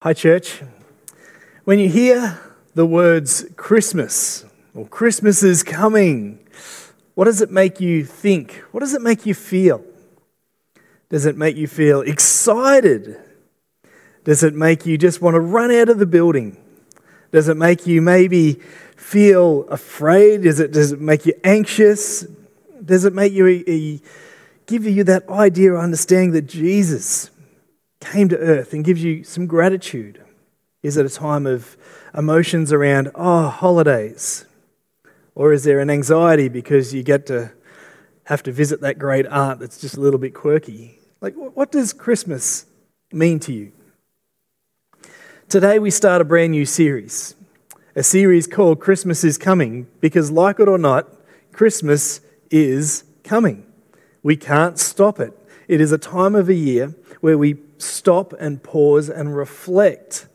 Hi, church. When you hear the words Christmas or Christmas is coming, what does it make you think? What does it make you feel? Does it make you feel excited? Does it make you just want to run out of the building? Does it make you maybe feel afraid? Does it, does it make you anxious? Does it make you eh, give you that idea or understanding that Jesus came to earth and gives you some gratitude? Is it a time of emotions around, oh, holidays? Or is there an anxiety because you get to have to visit that great aunt that's just a little bit quirky? Like, what does Christmas mean to you? Today, we start a brand new series, a series called Christmas is Coming, because, like it or not, Christmas is coming. We can't stop it. It is a time of a year where we stop and pause and reflect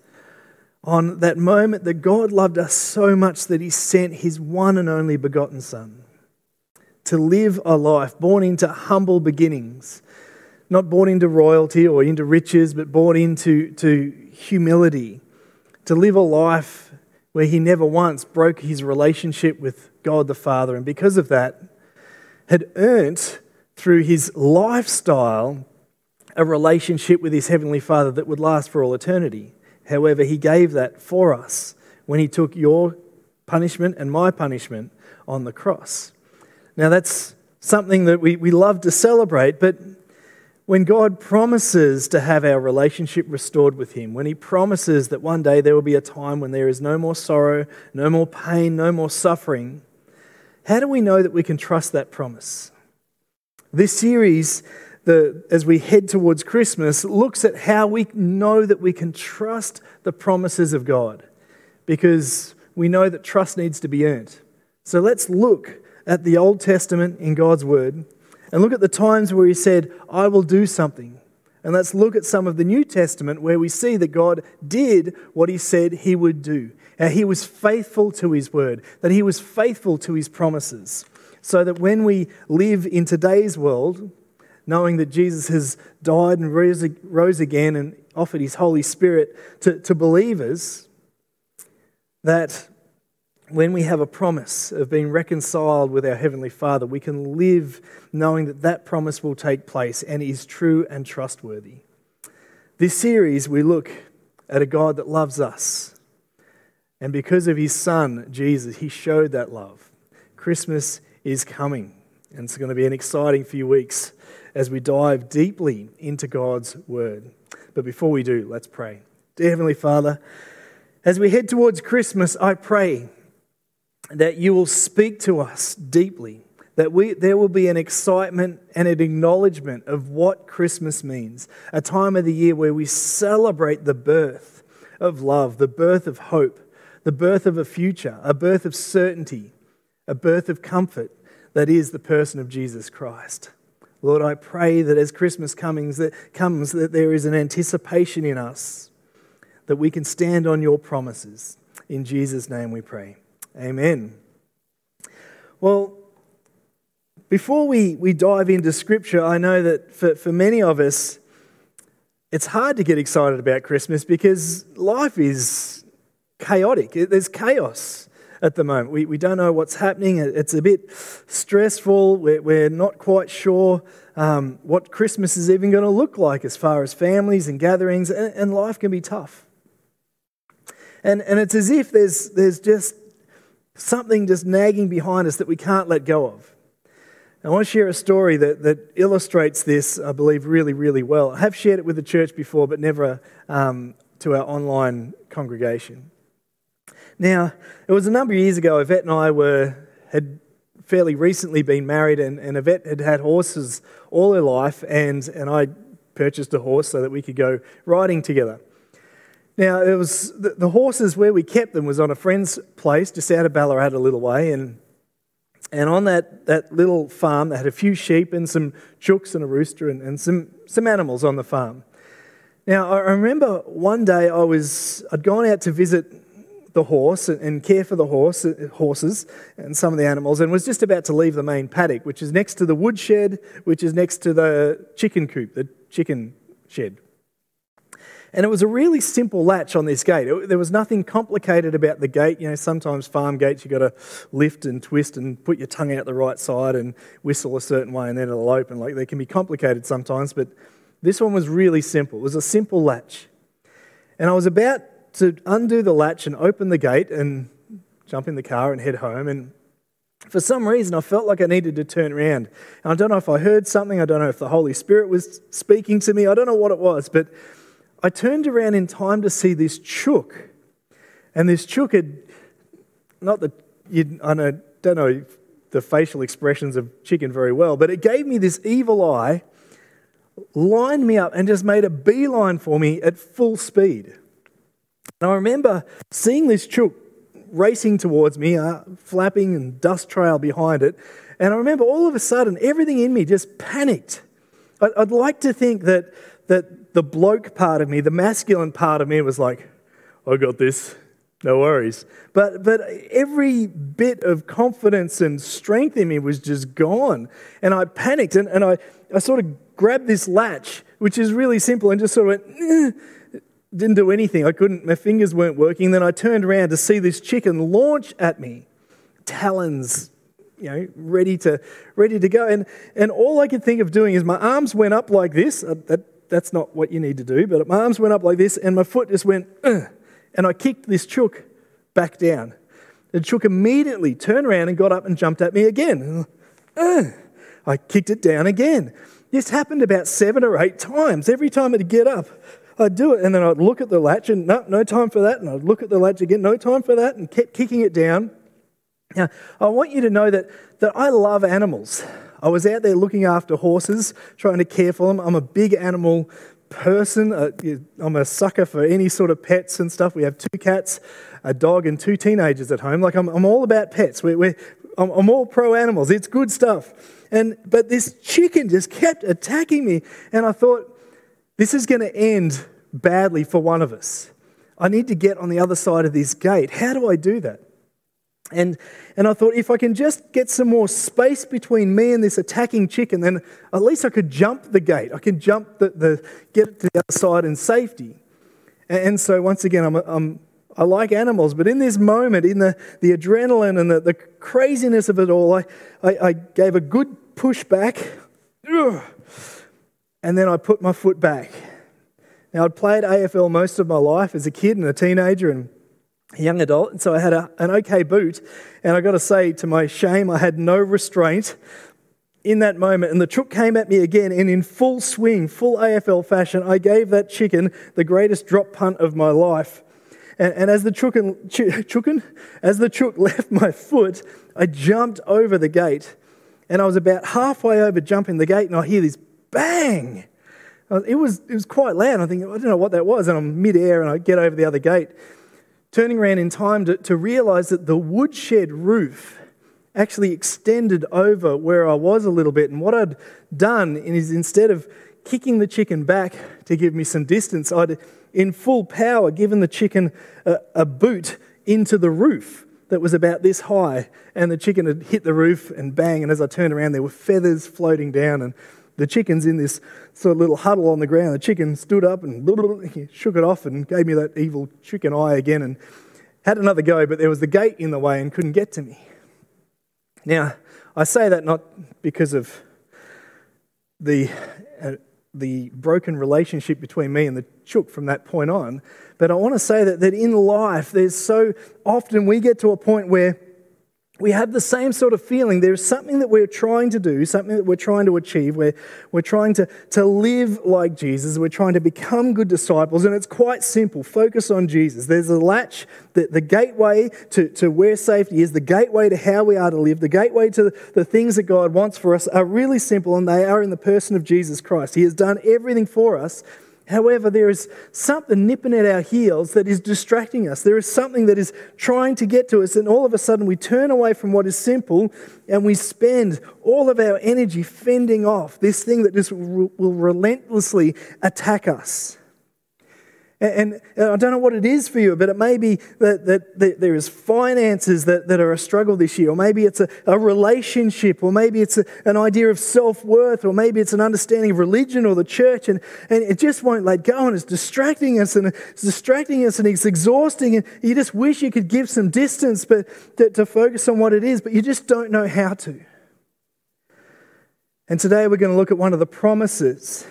on that moment that God loved us so much that He sent His one and only begotten Son to live a life born into humble beginnings, not born into royalty or into riches, but born into to humility, to live a life where He never once broke His relationship with God the Father, and because of that, had earned through His lifestyle a relationship with his heavenly Father that would last for all eternity. However, he gave that for us when he took your punishment and my punishment on the cross. Now, that's something that we, we love to celebrate, but when God promises to have our relationship restored with Him, when He promises that one day there will be a time when there is no more sorrow, no more pain, no more suffering, how do we know that we can trust that promise? This series the, as we head towards Christmas, looks at how we know that we can trust the promises of God because we know that trust needs to be earned. So let's look at the Old Testament in God's Word and look at the times where He said, I will do something. And let's look at some of the New Testament where we see that God did what He said He would do. How He was faithful to His Word, that He was faithful to His promises. So that when we live in today's world, knowing that Jesus has died and rose again and offered his Holy Spirit to, to believers, that when we have a promise of being reconciled with our Heavenly Father, we can live knowing that that promise will take place and is true and trustworthy. This series, we look at a God that loves us. And because of his Son, Jesus, he showed that love. Christmas is coming, and it's going to be an exciting few weeks as we dive deeply into God's Word. But before we do, let's pray. Dear Heavenly Father, as we head towards Christmas, I pray that you will speak to us deeply, that we, there will be an excitement and an acknowledgement of what Christmas means, a time of the year where we celebrate the birth of love, the birth of hope, the birth of a future, a birth of certainty, a birth of comfort that is the person of Jesus Christ. Lord, I pray that as Christmas comes that, comes, that there is an anticipation in us that we can stand on your promises. In Jesus' name we pray. Amen. Well, before we, we dive into Scripture, I know that for, for many of us, it's hard to get excited about Christmas because life is chaotic. There's chaos at the moment. We, we don't know what's happening. It's a bit stressful. We're, we're not quite sure um, what Christmas is even going to look like as far as families and gatherings, and, and life can be tough. And, and it's as if there's, there's just something just nagging behind us that we can't let go of. I want to share a story that, that illustrates this, I believe, really, really well. I have shared it with the church before, but never um, to our online congregation. Now, it was a number of years ago, Yvette and I were, had fairly recently been married, and, and Yvette had had horses all her life, and, and I purchased a horse so that we could go riding together. Now, it was the, the horses where we kept them was on a friend's place just out of Ballarat a little way, and and on that, that little farm, they had a few sheep and some chooks and a rooster and, and some, some animals on the farm. Now, I remember one day I was, I'd gone out to visit the horse and care for the horse, uh, horses and some of the animals, and was just about to leave the main paddock, which is next to the woodshed, which is next to the chicken coop, the chicken shed. And it was a really simple latch on this gate. It, there was nothing complicated about the gate. You know, sometimes farm gates, you've got to lift and twist and put your tongue out the right side and whistle a certain way and then it'll open. Like they can be complicated sometimes, but this one was really simple. It was a simple latch. And I was about to undo the latch and open the gate and jump in the car and head home. And for some reason, I felt like I needed to turn around. And I don't know if I heard something, I don't know if the Holy Spirit was speaking to me, I don't know what it was, but I turned around in time to see this chook. And this chook had, not that you, I don't know the facial expressions of chicken very well, but it gave me this evil eye, lined me up, and just made a beeline for me at full speed. And I remember seeing this chook racing towards me, uh, flapping and dust trail behind it. And I remember all of a sudden, everything in me just panicked. I'd like to think that, that the bloke part of me, the masculine part of me, was like, I got this, no worries. But, but every bit of confidence and strength in me was just gone. And I panicked and, and I, I sort of grabbed this latch, which is really simple, and just sort of went, didn't do anything. I couldn't, my fingers weren't working. Then I turned around to see this chicken launch at me, talons, you know, ready to, ready to go. And, and all I could think of doing is my arms went up like this. Uh, that, that's not what you need to do, but my arms went up like this, and my foot just went, Ugh, and I kicked this chook back down. The chook immediately turned around and got up and jumped at me again. Ugh. I kicked it down again. This happened about seven or eight times. Every time it'd get up, I'd do it, and then I'd look at the latch, and no, no time for that, and I'd look at the latch again, no time for that, and kept kicking it down. Now, I want you to know that, that I love animals. I was out there looking after horses, trying to care for them. I'm a big animal person. Uh, I'm a sucker for any sort of pets and stuff. We have two cats, a dog, and two teenagers at home. Like, I'm, I'm all about pets. We're, we're, I'm, I'm all pro animals. It's good stuff. And, but this chicken just kept attacking me, and I thought, this is going to end badly for one of us. I need to get on the other side of this gate. How do I do that? And, and I thought, if I can just get some more space between me and this attacking chicken, then at least I could jump the gate. I can jump the, the get to the other side in safety. And, and so, once again, I'm, I'm, I like animals, but in this moment, in the, the adrenaline and the, the craziness of it all, I, I, I gave a good push back. Ugh and then I put my foot back. Now, I'd played AFL most of my life as a kid and a teenager and a young adult, and so I had a, an okay boot. And I've got to say, to my shame, I had no restraint in that moment. And the chook came at me again, and in full swing, full AFL fashion, I gave that chicken the greatest drop punt of my life. And, and as the chookin, chookin, as the chook left my foot, I jumped over the gate. And I was about halfway over jumping the gate, and I hear this bang. Uh, it was, it was quite loud. I think, I don't know what that was. And I'm midair and I get over the other gate, turning around in time to, to realize that the woodshed roof actually extended over where I was a little bit. And what I'd done is instead of kicking the chicken back to give me some distance, I'd, in full power, given the chicken a, a boot into the roof that was about this high. And the chicken had hit the roof and bang. And as I turned around, there were feathers floating down and the chicken's in this sort of little huddle on the ground. The chicken stood up and shook it off and gave me that evil chicken eye again and had another go, but there was the gate in the way and couldn't get to me. Now, I say that not because of the, uh, the broken relationship between me and the chook from that point on, but I want to say that, that in life, there's so often we get to a point where we have the same sort of feeling. There's something that we're trying to do, something that we're trying to achieve. We're, we're trying to, to live like Jesus. We're trying to become good disciples. And it's quite simple focus on Jesus. There's a latch, the, the gateway to, to where safety is, the gateway to how we are to live, the gateway to the, the things that God wants for us are really simple, and they are in the person of Jesus Christ. He has done everything for us. However, there is something nipping at our heels that is distracting us. There is something that is trying to get to us, and all of a sudden we turn away from what is simple and we spend all of our energy fending off this thing that just will relentlessly attack us. And, and, I don't know what it is for you, but it may be that, that, that there is finances that, that are a struggle this year, or maybe it's a, a relationship, or maybe it's a, an idea of self worth, or maybe it's an understanding of religion or the church, and, and it just won't let go, and it's distracting us, and it's distracting us, and it's exhausting, and you just wish you could give some distance but to, to focus on what it is, but you just don't know how to. And today we're going to look at one of the promises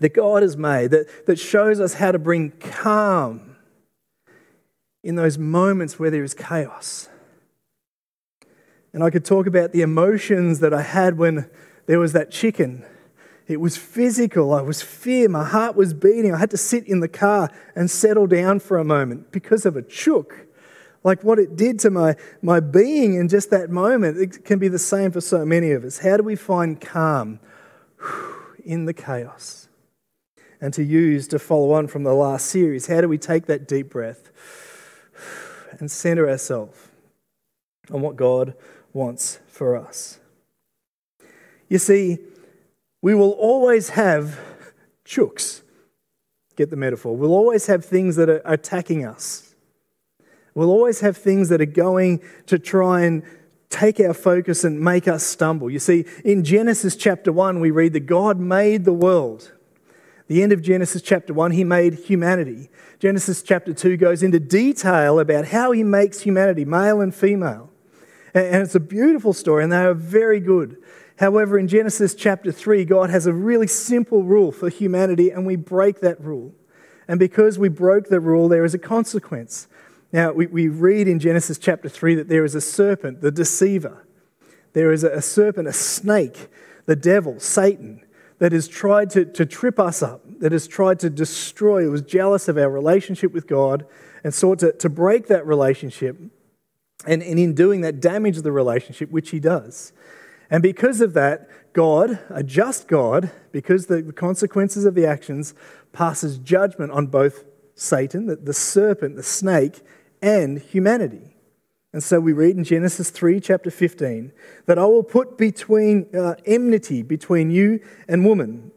that God has made that, that shows us how to bring calm in those moments where there is chaos. And I could talk about the emotions that I had when there was that chicken. It was physical. I was fear. My heart was beating. I had to sit in the car and settle down for a moment because of a chook. Like what it did to my, my being in just that moment, it can be the same for so many of us. How do we find calm in the chaos? And to use to follow on from the last series. How do we take that deep breath and center ourselves on what God wants for us? You see, we will always have chooks. Get the metaphor. We'll always have things that are attacking us. We'll always have things that are going to try and take our focus and make us stumble. You see, in Genesis chapter 1, we read that God made the world the end of Genesis chapter 1, he made humanity. Genesis chapter 2 goes into detail about how he makes humanity, male and female. And it's a beautiful story, and they are very good. However, in Genesis chapter 3, God has a really simple rule for humanity, and we break that rule. And because we broke the rule, there is a consequence. Now, we, we read in Genesis chapter 3 that there is a serpent, the deceiver. There is a, a serpent, a snake, the devil, Satan that has tried to, to trip us up, that has tried to destroy, it was jealous of our relationship with God and sought to, to break that relationship. And, and in doing that, damage the relationship, which he does. And because of that, God, a just God, because the consequences of the actions, passes judgment on both Satan, the, the serpent, the snake, and humanity. And so we read in Genesis 3, chapter 15, that I will put between uh, enmity between you and woman.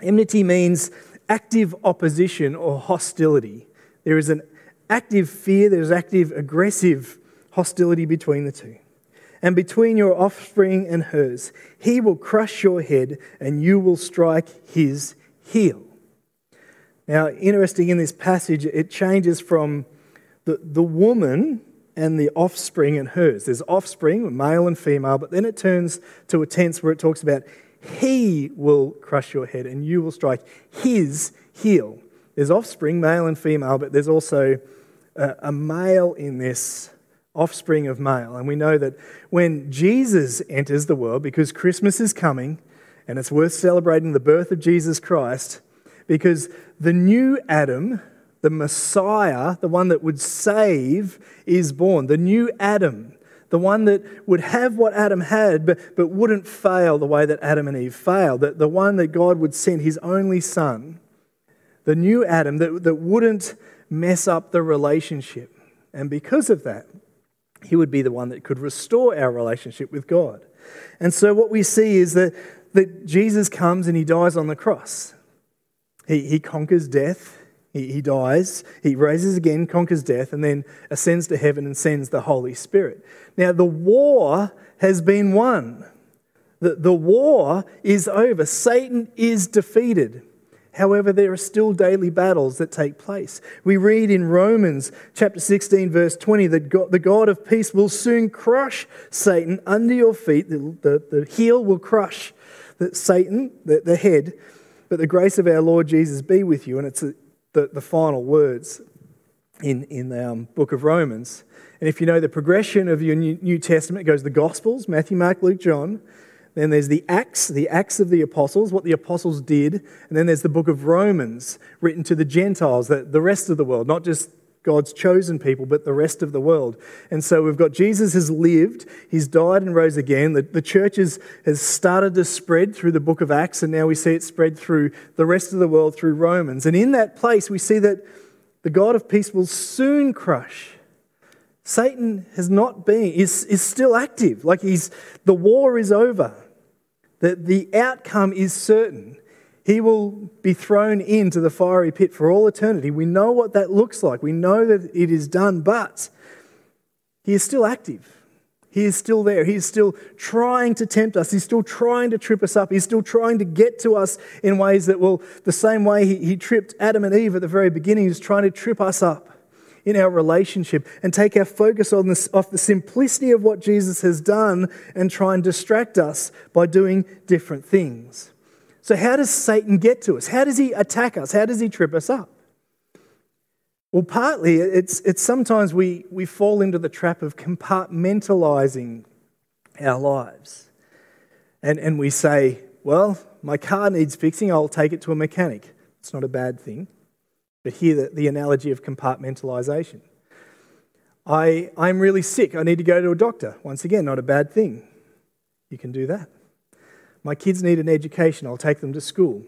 Enmity means active opposition or hostility. There is an active fear, there's active aggressive hostility between the two. And between your offspring and hers, he will crush your head and you will strike his heel. Now, interesting in this passage, it changes from the, the woman and the offspring and hers. There's offspring, male and female, but then it turns to a tense where it talks about he will crush your head and you will strike his heel. There's offspring, male and female, but there's also a, a male in this offspring of male. And we know that when Jesus enters the world, because Christmas is coming and it's worth celebrating the birth of Jesus Christ, because the new Adam, the Messiah, the one that would save, is born. The new Adam, the one that would have what Adam had, but, but wouldn't fail the way that Adam and Eve failed. The, the one that God would send his only son. The new Adam that, that wouldn't mess up the relationship. And because of that, he would be the one that could restore our relationship with God. And so what we see is that, that Jesus comes and he dies on the cross. He, he conquers death, he, he dies, he raises again, conquers death, and then ascends to heaven and sends the Holy Spirit. Now, the war has been won. The, the war is over. Satan is defeated. However, there are still daily battles that take place. We read in Romans chapter 16, verse 20, that God, the God of peace will soon crush Satan under your feet. The, the, the heel will crush the, Satan, the, the head, but the grace of our Lord Jesus be with you. And it's a, the, the final words in, in the um, book of Romans. And if you know the progression of your New Testament, it goes the Gospels Matthew, Mark, Luke, John. Then there's the Acts, the Acts of the Apostles, what the apostles did. And then there's the book of Romans, written to the Gentiles, the, the rest of the world, not just God's chosen people, but the rest of the world. And so we've got Jesus has lived, he's died and rose again. The, the church has, has started to spread through the book of Acts, and now we see it spread through the rest of the world through Romans. And in that place, we see that the God of peace will soon crush. Satan has not been, is, is still active. Like he's, the war is over. The, the outcome is certain. He will be thrown into the fiery pit for all eternity. We know what that looks like. We know that it is done, but he is still active. He is still there. He is still trying to tempt us. He's still trying to trip us up. He's still trying to get to us in ways that will, the same way he, he tripped Adam and Eve at the very beginning, he's trying to trip us up in our relationship and take our focus on this, off the simplicity of what Jesus has done and try and distract us by doing different things. So, how does Satan get to us? How does he attack us? How does he trip us up? Well, partly it's, it's sometimes we, we fall into the trap of compartmentalizing our lives. And, and we say, well, my car needs fixing, I'll take it to a mechanic. It's not a bad thing. But here, the, the analogy of compartmentalization. I, I'm really sick, I need to go to a doctor. Once again, not a bad thing. You can do that. My kids need an education, I'll take them to school.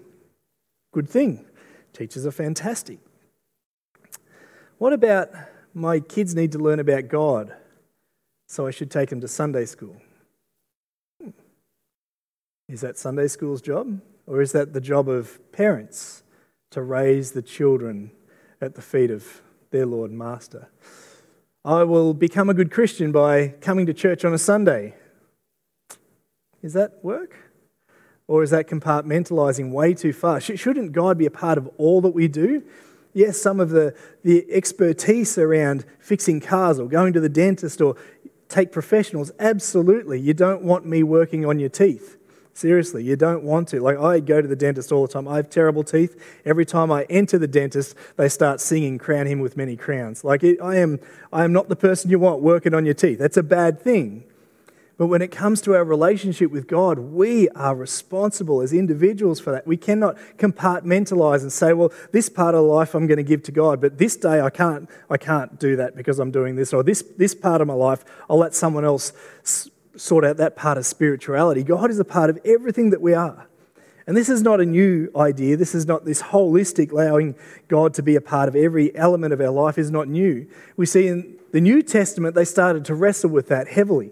Good thing. Teachers are fantastic. What about my kids need to learn about God, so I should take them to Sunday school? Is that Sunday school's job? Or is that the job of parents to raise the children at the feet of their Lord and Master? I will become a good Christian by coming to church on a Sunday. Is that work? Or is that compartmentalizing way too far? Shouldn't God be a part of all that we do? Yes, some of the, the expertise around fixing cars or going to the dentist or take professionals, absolutely. You don't want me working on your teeth. Seriously, you don't want to. Like, I go to the dentist all the time. I have terrible teeth. Every time I enter the dentist, they start singing Crown Him with Many Crowns. Like, it, I, am, I am not the person you want working on your teeth. That's a bad thing. But when it comes to our relationship with God, we are responsible as individuals for that. We cannot compartmentalize and say, well, this part of life I'm going to give to God, but this day I can't, I can't do that because I'm doing this. Or this, this part of my life, I'll let someone else sort out that part of spirituality. God is a part of everything that we are. And this is not a new idea. This is not this holistic, allowing God to be a part of every element of our life is not new. We see in the New Testament, they started to wrestle with that heavily.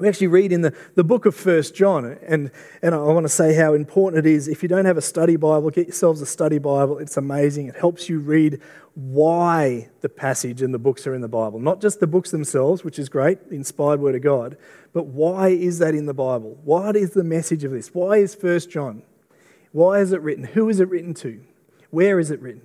We actually read in the, the book of First John, and, and I want to say how important it is. If you don't have a study Bible, get yourselves a study Bible. It's amazing. It helps you read why the passage and the books are in the Bible. Not just the books themselves, which is great, the inspired word of God, but why is that in the Bible? What is the message of this? Why is First John? Why is it written? Who is it written to? Where is it written?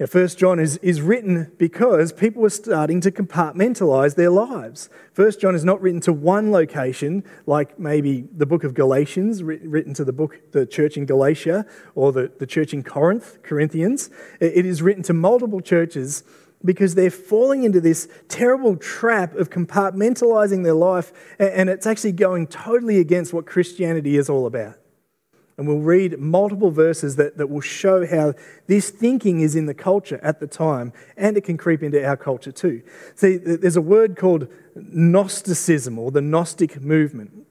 Now, First John is, is written because people were starting to compartmentalize their lives. First John is not written to one location, like maybe the book of Galatians, written to the book, the church in Galatia, or the, the church in Corinth, Corinthians. It is written to multiple churches because they're falling into this terrible trap of compartmentalizing their life, and it's actually going totally against what Christianity is all about. And we'll read multiple verses that, that will show how this thinking is in the culture at the time, and it can creep into our culture too. See, there's a word called Gnosticism or the Gnostic movement.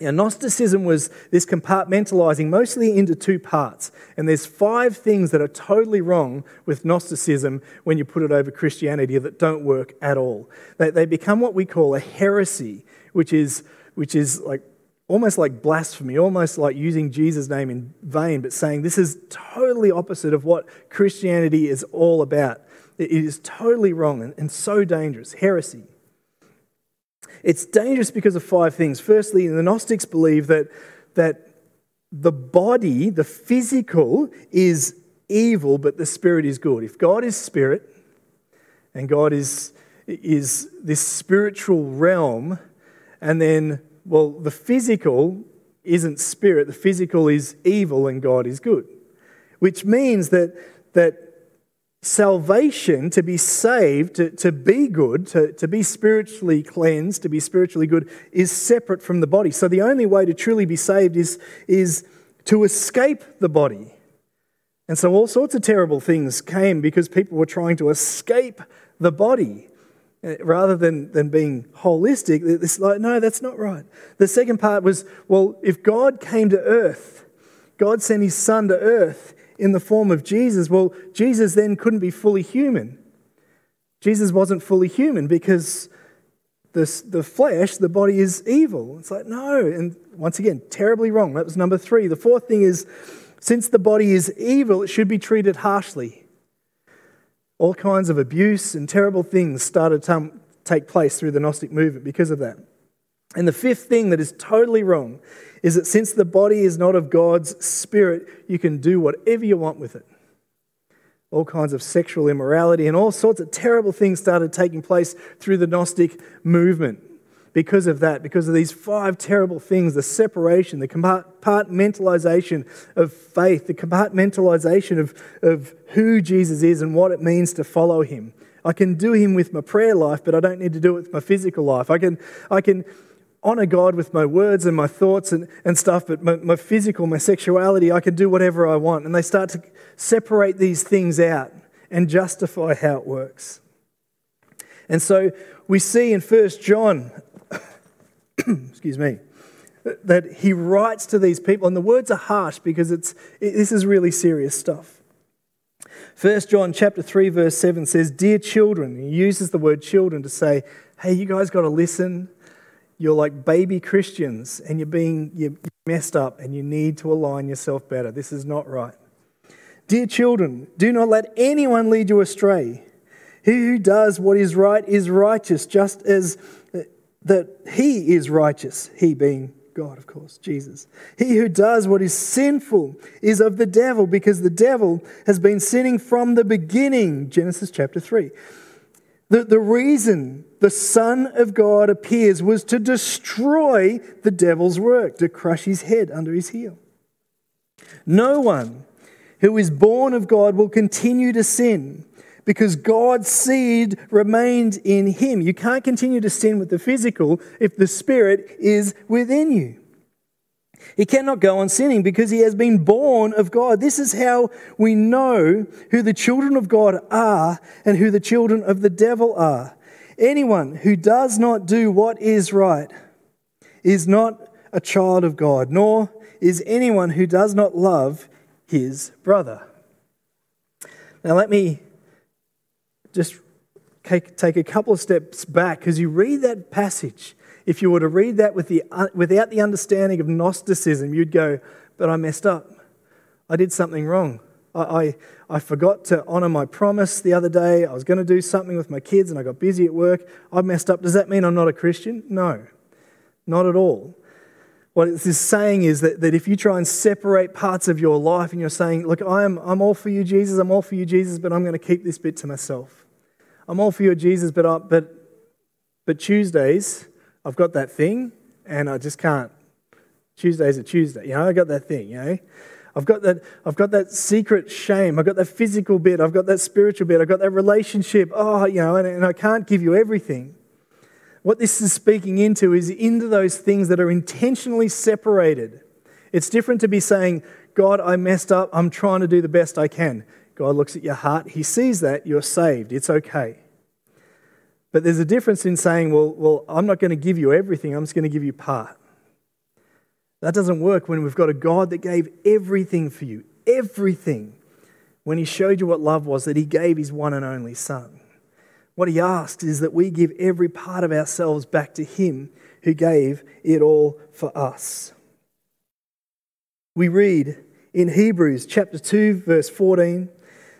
Now, Gnosticism was this compartmentalizing mostly into two parts. And there's five things that are totally wrong with Gnosticism when you put it over Christianity that don't work at all. They, they become what we call a heresy, which is, which is like almost like blasphemy, almost like using Jesus' name in vain, but saying this is totally opposite of what Christianity is all about. It is totally wrong and, so dangerous. Heresy. It's dangerous because of five things. Firstly, the Gnostics believe that, that the body, the physical, is evil, but the spirit is good. If God is spirit and God is, is this spiritual realm, and then well, the physical isn't spirit, the physical is evil and God is good. Which means that, that salvation, to be saved, to, to be good, to, to be spiritually cleansed, to be spiritually good, is separate from the body. So the only way to truly be saved is, is to escape the body. And so all sorts of terrible things came because people were trying to escape the body. Uh, rather than, than being holistic, it's like, no, that's not right. The second part was, well, if God came to earth, God sent his son to earth in the form of Jesus, well, Jesus then couldn't be fully human. Jesus wasn't fully human because the, the flesh, the body is evil. It's like, no. And once again, terribly wrong. That was number three. The fourth thing is Since the body is evil, it should be treated harshly. All kinds of abuse and terrible things started to take place through the Gnostic movement because of that. And the fifth thing that is totally wrong is that since the body is not of God's spirit, you can do whatever you want with it. All kinds of sexual immorality and all sorts of terrible things started taking place through the Gnostic movement because of that, because of these five terrible things the separation, the compartmentalization of faith, the compartmentalization of, of who Jesus is and what it means to follow him. I can do him with my prayer life, but I don't need to do it with my physical life. I can, I can honor God with my words and my thoughts and, and stuff, but my, my physical, my sexuality, I can do whatever I want. And they start to separate these things out and justify how it works. And so we see in 1 John, excuse me, that he writes to these people, and the words are harsh because it's, it, this is really serious stuff. 1 John chapter 3 verse 7 says, "Dear children," he uses the word children to say, "Hey, you guys got to listen you're like baby Christians and you're being you're messed up and you need to align yourself better. This is not right. Dear children, do not let anyone lead you astray. He who does what is right is righteous, just as that he is righteous, he being God, of course, Jesus. He who does what is sinful is of the devil, because the devil has been sinning from the beginning. Genesis chapter 3. The, the reason the Son of God appears was to destroy the devil's work, to crush his head under his heel. No one who is born of God will continue to sin because God's seed remained in him. You can't continue to sin with the physical if the spirit is within you. He cannot go on sinning because he has been born of God. This is how we know who the children of God are and who the children of the devil are. Anyone who does not do what is right is not a child of God, nor is anyone who does not love his brother. Now, let me just take a couple of steps back because you read that passage if you were to read that with the, uh, without the understanding of Gnosticism, you'd go, But I messed up. I did something wrong. I, I, I forgot to honor my promise the other day. I was going to do something with my kids and I got busy at work. I messed up. Does that mean I'm not a Christian? No, not at all. What this is saying is that, that if you try and separate parts of your life and you're saying, Look, I'm, I'm all for you, Jesus, I'm all for you, Jesus, but I'm going to keep this bit to myself. I'm all for you, Jesus, but, I, but, but Tuesdays, I've got that thing and I just can't. Tuesday's are Tuesday, you know, I've got that thing, you know. I've got that, I've got that secret shame. I've got that physical bit. I've got that spiritual bit. I've got that relationship. Oh, you know, and, and I can't give you everything. What this is speaking into is into those things that are intentionally separated. It's different to be saying, God, I messed up. I'm trying to do the best I can. God looks at your heart. He sees that. You're saved. It's okay. But there's a difference in saying, well, well, I'm not going to give you everything, I'm just going to give you part. That doesn't work when we've got a God that gave everything for you, everything. When He showed you what love was, that He gave His one and only Son. What He asks is that we give every part of ourselves back to Him who gave it all for us. We read in Hebrews chapter 2, verse 14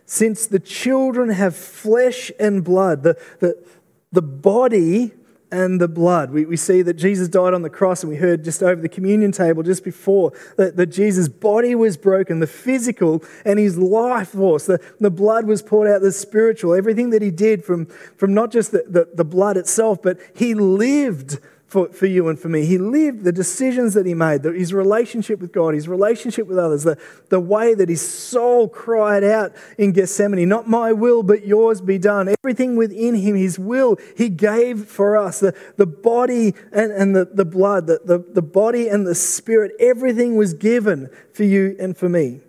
since the children have flesh and blood, the, the, the body and the blood. We, we see that Jesus died on the cross, and we heard just over the communion table just before that, that Jesus' body was broken, the physical, and his life force. The, the blood was poured out, the spiritual, everything that he did from, from not just the, the, the blood itself, but he lived for, for you and for me. He lived the decisions that he made, the, his relationship with God, his relationship with others, the, the way that his soul cried out in Gethsemane, Not my will, but yours be done. Everything within him, his will, he gave for us. The, the body and, and the, the blood, the, the, the body and the spirit, everything was given for you and for me.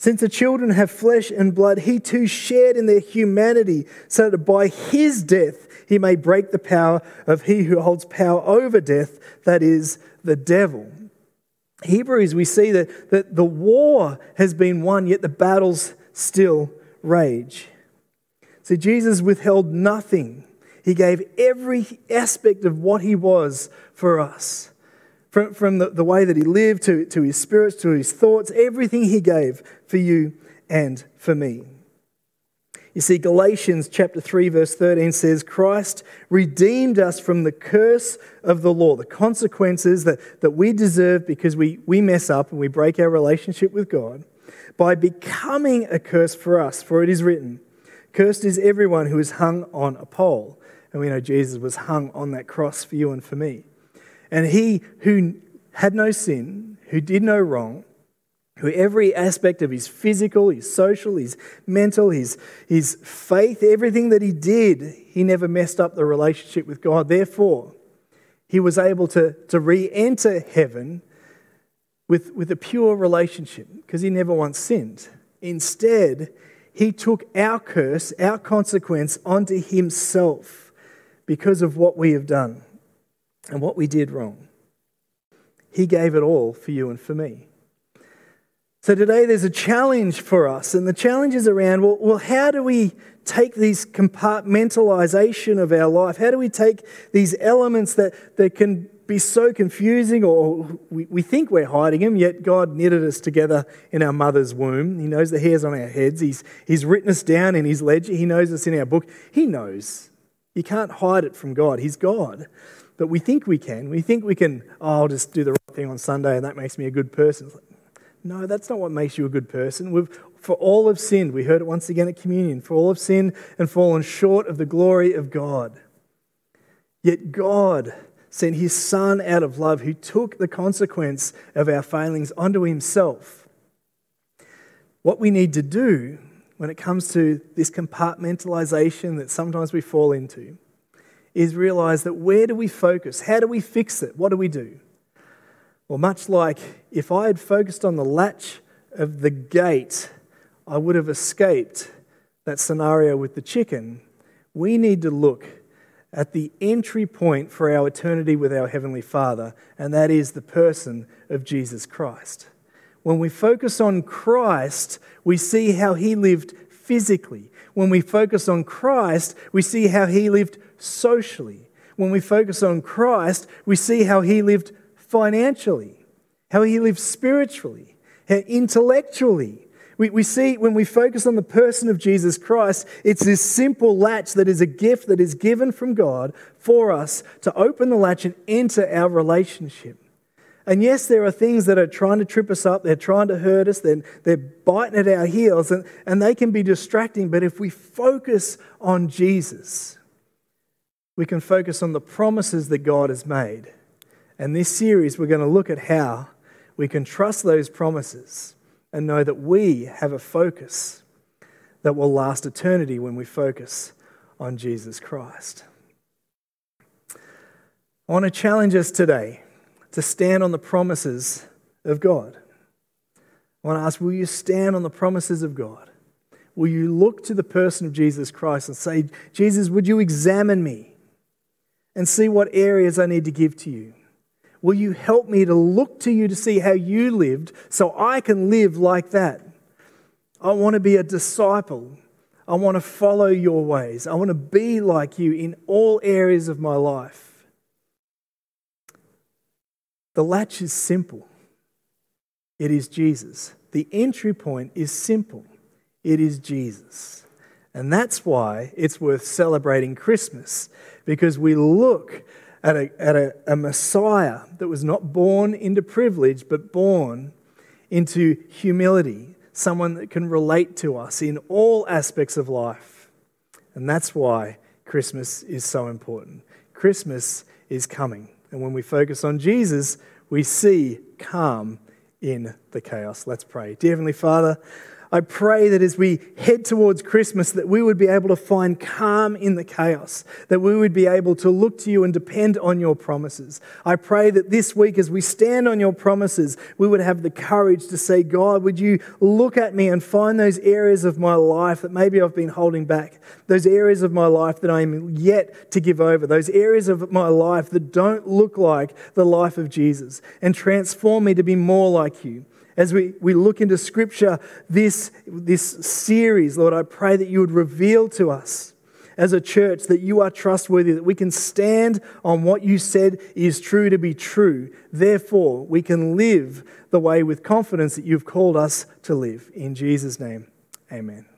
Since the children have flesh and blood, he too shared in their humanity, so that by his death, he may break the power of he who holds power over death, that is, the devil. Hebrews, we see that, that the war has been won, yet the battles still rage. See, Jesus withheld nothing. He gave every aspect of what he was for us. From, from the, the way that he lived to, to his spirits, to his thoughts, everything he gave for you and for me. You see, Galatians chapter 3, verse 13 says, Christ redeemed us from the curse of the law, the consequences that, that we deserve because we, we mess up and we break our relationship with God, by becoming a curse for us. For it is written, Cursed is everyone who is hung on a pole. And we know Jesus was hung on that cross for you and for me. And he who had no sin, who did no wrong, who every aspect of his physical, his social, his mental, his, his faith, everything that he did, he never messed up the relationship with God. Therefore, he was able to, to re enter heaven with, with a pure relationship because he never once sinned. Instead, he took our curse, our consequence, onto himself because of what we have done and what we did wrong. He gave it all for you and for me. So today there's a challenge for us, and the challenge is around well, well, how do we take these compartmentalization of our life? How do we take these elements that, that can be so confusing, or we, we think we're hiding them, yet God knitted us together in our mother's womb. He knows the hairs on our heads, He's, he's written us down in His ledger, He knows us in our book. He knows. You can't hide it from God. He's God. But we think we can. We think we can, oh, I'll just do the right thing on Sunday and that makes me a good person. No, that's not what makes you a good person. We've, for all have sinned. We heard it once again at communion. For all have sinned and fallen short of the glory of God. Yet God sent his Son out of love, who took the consequence of our failings onto himself. What we need to do when it comes to this compartmentalization that sometimes we fall into is realize that where do we focus? How do we fix it? What do we do? Well, much like if I had focused on the latch of the gate, I would have escaped that scenario with the chicken. We need to look at the entry point for our eternity with our Heavenly Father, and that is the person of Jesus Christ. When we focus on Christ, we see how He lived physically. When we focus on Christ, we see how He lived socially. When we focus on Christ, we see how He lived financially, how he lived spiritually, how intellectually. We, we see when we focus on the person of Jesus Christ, it's this simple latch that is a gift that is given from God for us to open the latch and enter our relationship. And yes, there are things that are trying to trip us up, they're trying to hurt us, they're, they're biting at our heels, and, and they can be distracting. But if we focus on Jesus, we can focus on the promises that God has made and this series, we're going to look at how we can trust those promises and know that we have a focus that will last eternity when we focus on Jesus Christ. I want to challenge us today to stand on the promises of God. I want to ask, will you stand on the promises of God? Will you look to the person of Jesus Christ and say, Jesus, would you examine me and see what areas I need to give to you? Will you help me to look to you to see how you lived so I can live like that? I want to be a disciple. I want to follow your ways. I want to be like you in all areas of my life. The latch is simple it is Jesus. The entry point is simple it is Jesus. And that's why it's worth celebrating Christmas because we look at, a, at a, a Messiah that was not born into privilege, but born into humility, someone that can relate to us in all aspects of life. And that's why Christmas is so important. Christmas is coming. And when we focus on Jesus, we see calm in the chaos. Let's pray. Dear Heavenly Father, I pray that as we head towards Christmas, that we would be able to find calm in the chaos, that we would be able to look to you and depend on your promises. I pray that this week, as we stand on your promises, we would have the courage to say, God, would you look at me and find those areas of my life that maybe I've been holding back, those areas of my life that I'm yet to give over, those areas of my life that don't look like the life of Jesus, and transform me to be more like you as we, we look into Scripture this, this series, Lord, I pray that you would reveal to us as a church that you are trustworthy, that we can stand on what you said is true to be true. Therefore, we can live the way with confidence that you've called us to live. In Jesus' name, amen.